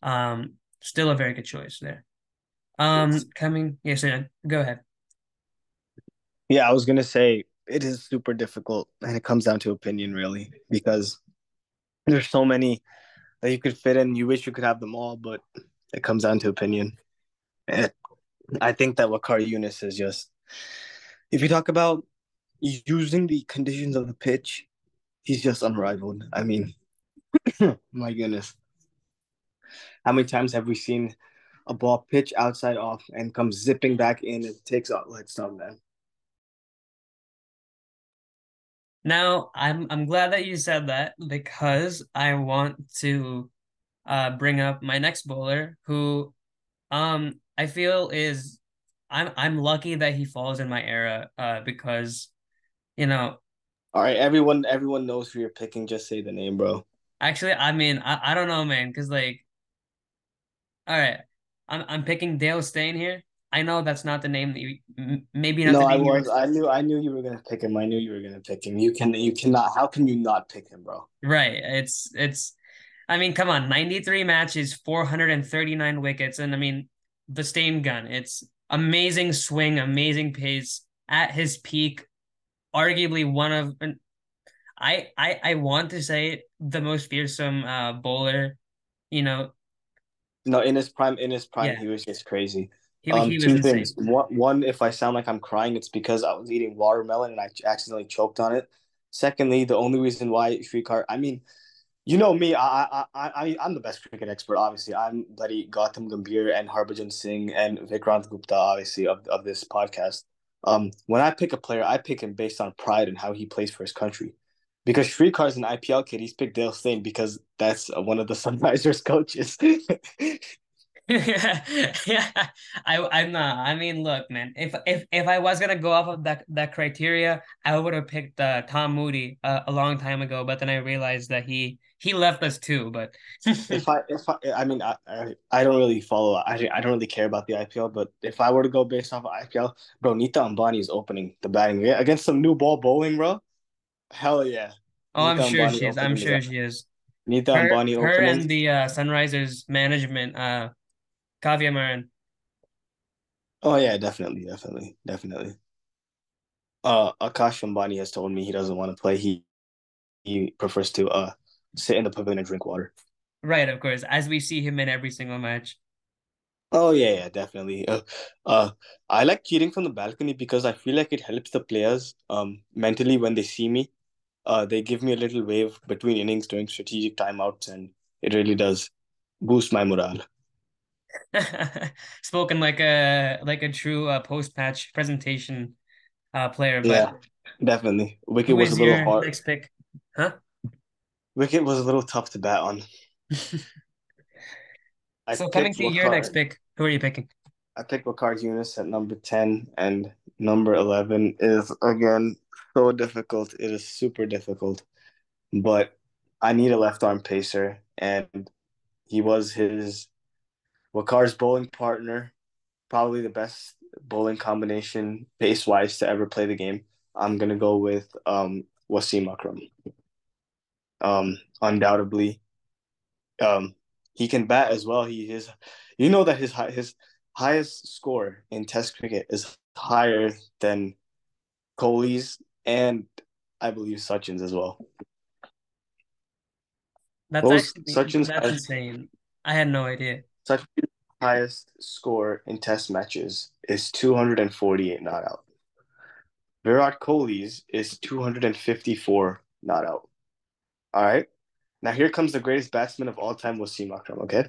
um, still a very good choice there. Um, Yes. coming, yes, yeah, go ahead. Yeah, I was gonna say it is super difficult, and it comes down to opinion, really, because there's so many that you could fit in. You wish you could have them all, but it comes down to opinion. And I think that what Waqar Younis is just, if you talk about using the conditions of the pitch, he's just unrivaled. I mean, *coughs* my goodness, how many times have we seen a ball pitch outside off and comes zipping back in and takes out like some man? Now, I'm I'm glad that you said that because I want to uh bring up my next bowler who um I feel is I'm I'm lucky that he falls in my era uh because you know All right, everyone, everyone knows who you're picking. Just say the name, bro. actually I mean I, I don't know man because like all right I'm I'm picking Dale Steyn here. I know that's not the name that you maybe not No, the I was. I knew. I knew you were gonna pick him. I knew you were gonna pick him. You can. You cannot. How can you not pick him, bro? right. It's it's I mean come on 93 matches 439 wickets and I mean the Steyn gun it's amazing swing amazing pace at his peak arguably one of I I I want to say the most fearsome uh bowler. You know, No, in his prime. In his prime, Yeah. he was just crazy. He Um, two things. One, one, if I sound like I'm crying, it's because I was eating watermelon and I accidentally choked on it. Secondly, the only reason why Shrikar, I mean, you know me, I, I, I, I, I'm the best cricket expert. Obviously, I'm bloody Gautam Gambhir and Harbhajan Singh and Vikrant Gupta, obviously of of this podcast. Um, when I pick a player, I pick him based on pride and how he plays for his country. Because Shrikar's an IPL kid, he's picked Dale Steyn because that's one of the *laughs* Sunrisers coaches. *laughs* *laughs* yeah. I I'm not. I mean, look, man. If if if I was gonna go off of that that criteria, I would have picked uh, Tom Moody uh, a long time ago. But then I realized that he he left us too. But if I if I I mean I, I I don't really follow I I don't really care about the IPL, but if I were to go based off of IPL, bro, Nita Ambani is opening the batting against some new ball bowling, bro. Hell yeah, oh, I'm sure Ambani she is. I'm sure she is. Nita Her, Ambani her opening. and the uh, Sunrisers management, uh, Kavya Maran. Oh yeah, definitely, definitely, definitely. Uh, Akash Ambani has told me he doesn't want to play. He he prefers to uh sit in the pavilion and drink water. Right, of course, as we see him in every single match. Oh yeah, yeah, definitely. Uh, uh, I like cheering from the balcony because I feel like it helps the players um mentally when they see me. Uh, they give me a little wave between innings during strategic timeouts, and it really does boost my morale. *laughs* Spoken like a like a true uh, post patch presentation uh player. But Yeah, definitely. Wicket was a little your hard. next pick? Huh? Wicket was a little tough to bat on. *laughs* So coming to your next pick, who are you picking? I picked Waqar Younis at number 10, and number 11 is again so difficult. It is super difficult, but I need a left arm pacer, and he was his Waqar's bowling partner, probably the best bowling combination pace wise to ever play the game. I'm gonna go with um Wasim Akram. Um, undoubtedly, um, he can bat as well. He is, you know that his hi- his highest score in Test cricket is higher than Kohli's and I believe Sachin's as well. That's actually Sachin's that's insane. I had no idea. Sachin's highest score in Test matches is 248 not out. Virat Kohli's is 254 not out. All right. Now here comes the greatest batsman of all time, Wasim Akram. Okay.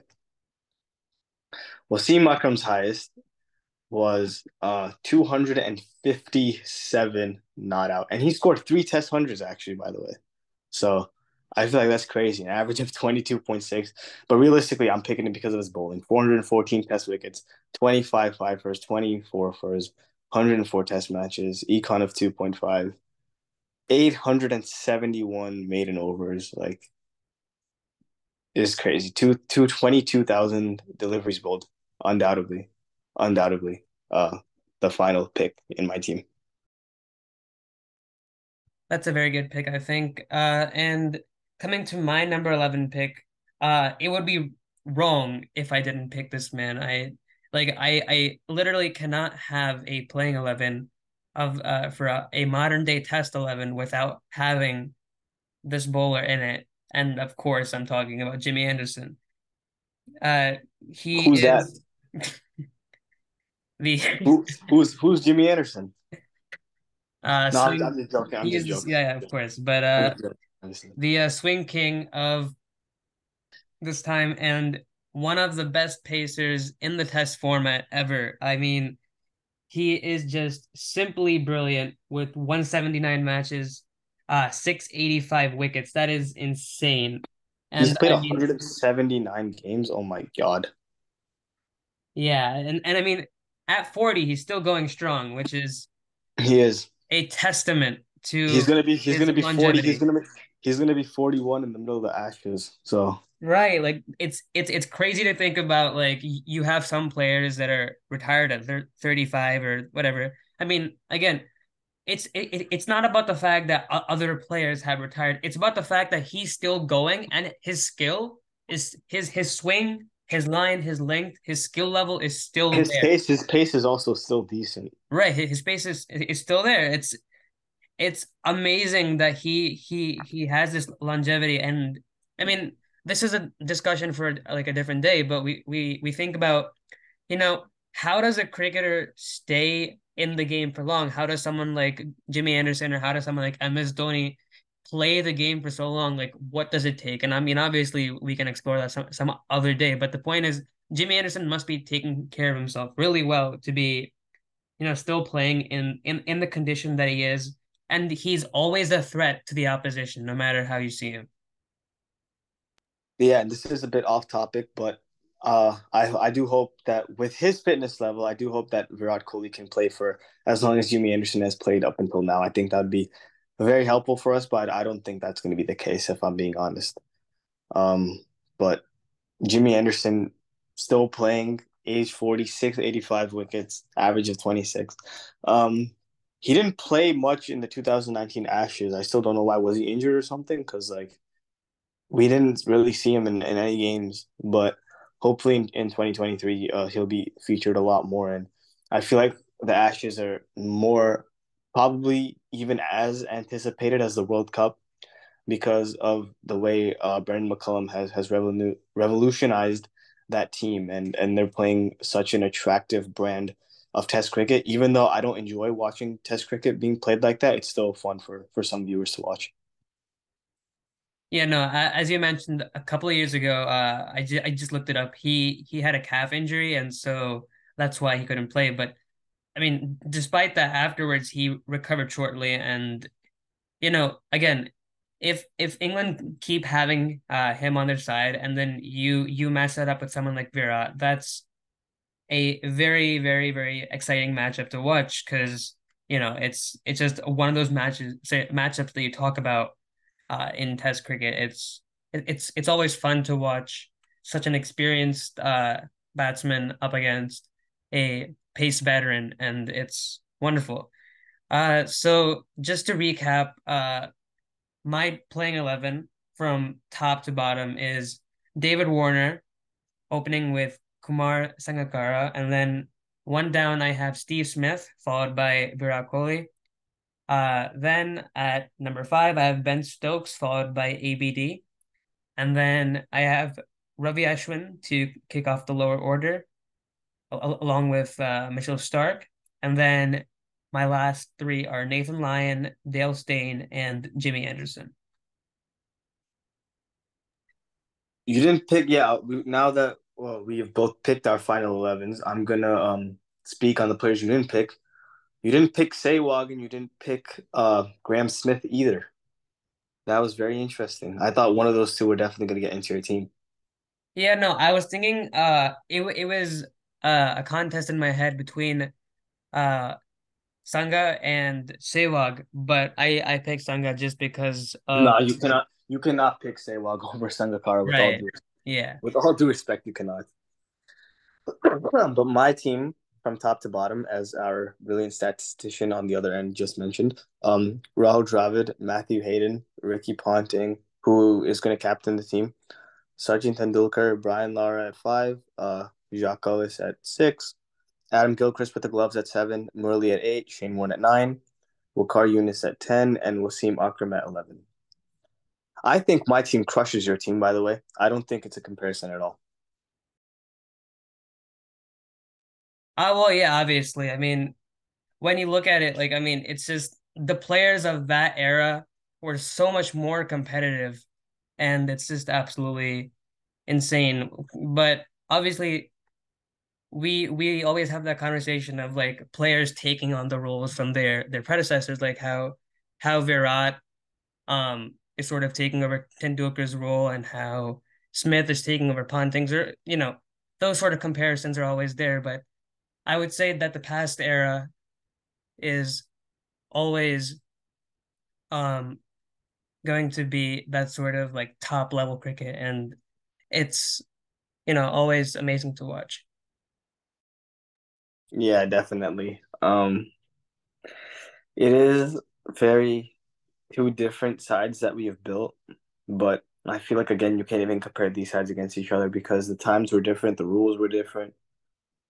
Wasim Akram's highest was uh 257 not out. And he scored three test hundreds actually, by the way. So I feel like that's crazy. An average of 22.6. But realistically, I'm picking it because of his bowling. 414 test wickets, 25 five first, 24 first, 104 test matches, econ of 2.5, 871 maiden overs. Like, it's crazy. Two, two, 22,000 deliveries bowled, undoubtedly. Undoubtedly. Uh, the final pick in my team. That's a very good pick, I think. Uh, and coming to my number 11 pick, uh, it would be wrong if I didn't pick this man. I like I I literally cannot have a playing 11 of uh for a, a modern day test 11 without having this bowler in it. And of course, I'm talking about Jimmy Anderson. Uh he Who's is that? *laughs* the Who, who's who's Jimmy Anderson? *laughs* uh No, I'm, I'm just joking. I'm just is joking. yeah, yeah, of course. But uh just joking. I'm just joking. the uh, swing king of this time and one of the best pacers in the test format ever. I mean, he is just simply brilliant with 179 matches, uh 685 wickets. That is insane. And He's played I mean, 179 games. Oh my god. yeah, and, and I mean at 40 he's still going strong, which is He is. a testament to He's gonna be. He's gonna be 40. He's gonna be. He's gonna be 41 in the middle of the Ashes. So Right, like it's it's it's crazy to think about like you have some players that are retired at thir 35 or whatever. I mean, again, it's it, it- it's not about the fact that other players have retired. It's about the fact that he's still going and his skill is his his swing, his line, his length, his skill level is still his there. pace. His pace is also still decent. Right, his his pace is is still there. It's it's amazing that he he he has this longevity. And I mean this is a discussion for like a different day but we we we think about you know how does a cricketer stay in the game for long? How does someone like Jimmy Anderson or how does someone like MS Dhoni play the game for so long? Like what does it take? And I mean obviously we can explore that some, some other day but the point is Jimmy Anderson must be taking care of himself really well to be you know still playing in in in the condition that he is and he's always a threat to the opposition, no matter how you see him. Yeah, and this is a bit off topic, but uh, I I do hope that with his fitness level, I do hope that Virat Kohli can play for as long as Jimmy Anderson has played up until now. I think that'd be very helpful for us, but I don't think that's going to be the case if I'm being honest. Um, but Jimmy Anderson still playing, age 46, 85 wickets, average of 26. Um, he didn't play much in the 2019 Ashes. I still don't know why. Was he injured or something? Because like we didn't really see him in, in any games, but hopefully in, in 2023 uh, he'll be featured a lot more. And I feel like the Ashes are more probably even as anticipated as the World Cup because of the way uh, Brendon McCullum has has revolu- revolutionized that team, and and they're playing such an attractive brand of Test cricket. Even though I don't enjoy watching Test cricket being played like that, it's still fun for for some viewers to watch. Yeah, no, as you mentioned a couple of years ago, uh, I just I just looked it up. He he had a calf injury, and so that's why he couldn't play. But I mean, despite that, afterwards he recovered shortly, and you know, again, if if England keep having uh him on their side, and then you you match that up with someone like Virat, that's a very very very exciting matchup to watch because you know it's it's just one of those matches say, matchups that you talk about uh, in Test cricket. It's it's it's always fun to watch such an experienced uh, batsman up against a pace veteran, and it's wonderful. Uh, so just to recap, uh, my playing eleven from top to bottom is David Warner, opening with Kumar Sangakkara, and then one down I have Steve Smith, followed by Virat Kohli. Uh, then at number five, I have Ben Stokes, followed by ABD. And then I have Ravi Ashwin to kick off the lower order, al- along with uh, Mitchell Starc. And then my last three are Nathan Lyon, Dale Steyn, and Jimmy Anderson. You didn't pick, yeah. Now that well, we have both picked our final 11s, I'm gonna um speak on the players you didn't pick. You didn't pick Sehwag and you didn't pick uh, Graeme Smith either. That was very interesting. I thought one of those two were definitely going to get into your team. Yeah, no, I was thinking uh it it was uh, a contest in my head between uh Sanga and Sehwag, but I I picked Sanga just because of No, you cannot. You cannot pick Sehwag *laughs* over Sangakkara with all right. due Yeah. with all due respect. You cannot. *clears throat* but my team, from top to bottom, as our brilliant statistician on the other end just mentioned, um, Rahul Dravid, Matthew Hayden, Ricky Ponting, who is going to captain the team, Sachin Tendulkar, Brian Lara at five, uh, Jacques Kallis at six, Adam Gilchrist with the gloves at seven, Murali at eight, Shane Warne at nine, Waqar Younis at ten, and Wasim Akram at eleven. I think my team crushes your team. By the way, I don't think it's a comparison at all. Uh, well, yeah, obviously. I mean, when you look at it, like, I mean, it's just the players of that era were so much more competitive, and it's just absolutely insane. But obviously, we we always have that conversation of like players taking on the roles from their their predecessors, like how how Virat um is sort of taking over Tendulkar's role and how Smith is taking over Ponting's, or you know, those sort of comparisons are always there. But I would say that the past era is always um going to be that sort of like top level cricket and it's you know always amazing to watch. Yeah, definitely. Um, it is very two different sides that we have built, but I feel like again you can't even compare these sides against each other because the times were different, the rules were different.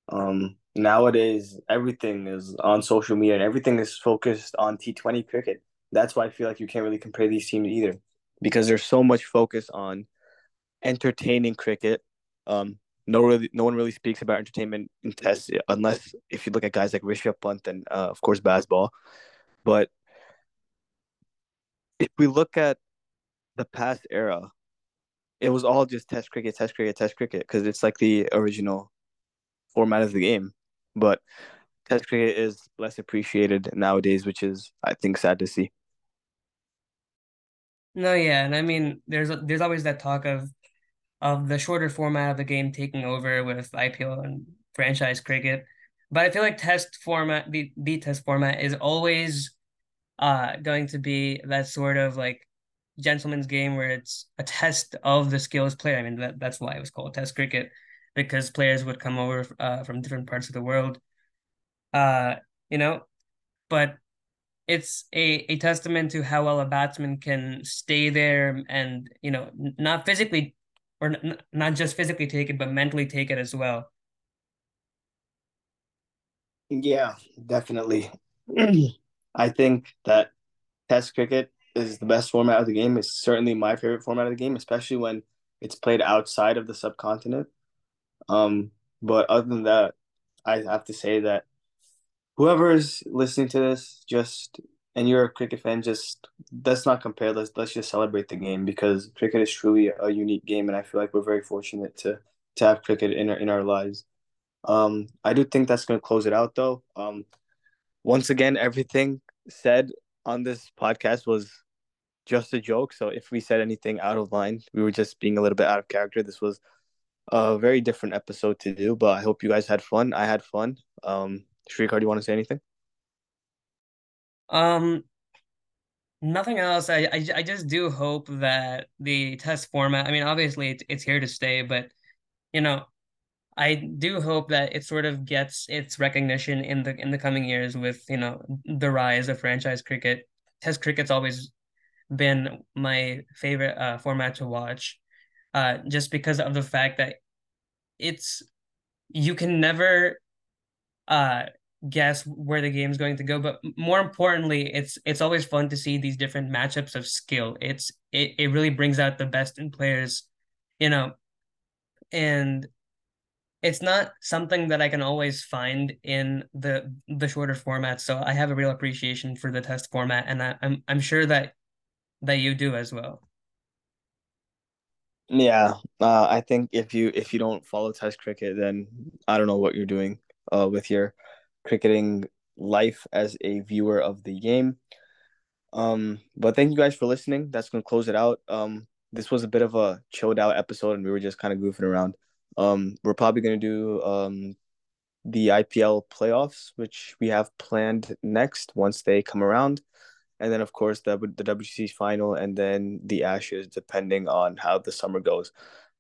Um, nowadays everything is on social media and everything is focused on T20 cricket. That's why I feel like you can't really compare these teams either because there's so much focus on entertaining cricket. Um, no really no one really speaks about entertainment in tests unless if you look at guys like Rishabh Pant and uh, of course Bazball. But if we look at the past era, it was all just test cricket, test cricket, test cricket because it's like the original format of the game. But test cricket is less appreciated nowadays, which is I think sad to see. No, yeah, and I mean there's there's always that talk of of the shorter format of the game taking over with IPL and franchise cricket. But I feel like test format, the, the test format is always uh going to be that sort of like gentleman's game where it's a test of the skills player. I mean that that's why it was called test cricket because players would come over uh from different parts of the world. Uh, you know, but it's a, a testament to how well a batsman can stay there and, you know, not physically or n- not just physically take it, but mentally take it as well. Yeah, definitely. *clears throat* I think that Test cricket is the best format of the game. It's certainly my favorite format of the game, especially when it's played outside of the subcontinent. Um, but other than that, I have to say that whoever is listening to this, just and you're a cricket fan, just let's not compare. Let's let's just celebrate the game because cricket is truly a unique game, and I feel like we're very fortunate to to have cricket in our in our lives. Um, I do think that's going to close it out, though. Um, once again, everything said on this podcast was just a joke. So if we said anything out of line, we were just being a little bit out of character. This was a very different episode to do, but I hope you guys had fun. I had fun. Um, Shrikar, do you want to say anything? Um, nothing else. I, I I just do hope that the test format, I mean, obviously it's it's here to stay, but you know, I do hope that it sort of gets its recognition in the in the coming years with, you know, the rise of franchise cricket. Test cricket's always been my favorite uh format to watch. Uh just because of the fact that it's you can never uh guess where the game's going to go but more importantly it's it's always fun to see these different matchups of skill it's it, it really brings out the best in players you know and it's not something that I can always find in the the shorter format so I have a real appreciation for the test format and I, I'm I'm sure that that you do as well Yeah, uh, I think if you if you don't follow Test cricket, then I don't know what you're doing uh, with your cricketing life as a viewer of the game. Um, but thank you guys for listening. That's gonna close it out. Um, this was a bit of a chilled out episode, and we were just kind of goofing around. Um, we're probably going to do um, the IPL playoffs, which we have planned next once they come around. And then, of course, the, the WC final and then the Ashes, depending on how the summer goes.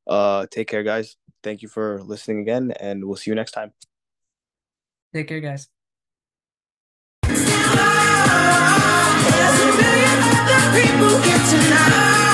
Uh, take care, guys. Thank you for listening again, and we'll see you next time. Take care, guys. people.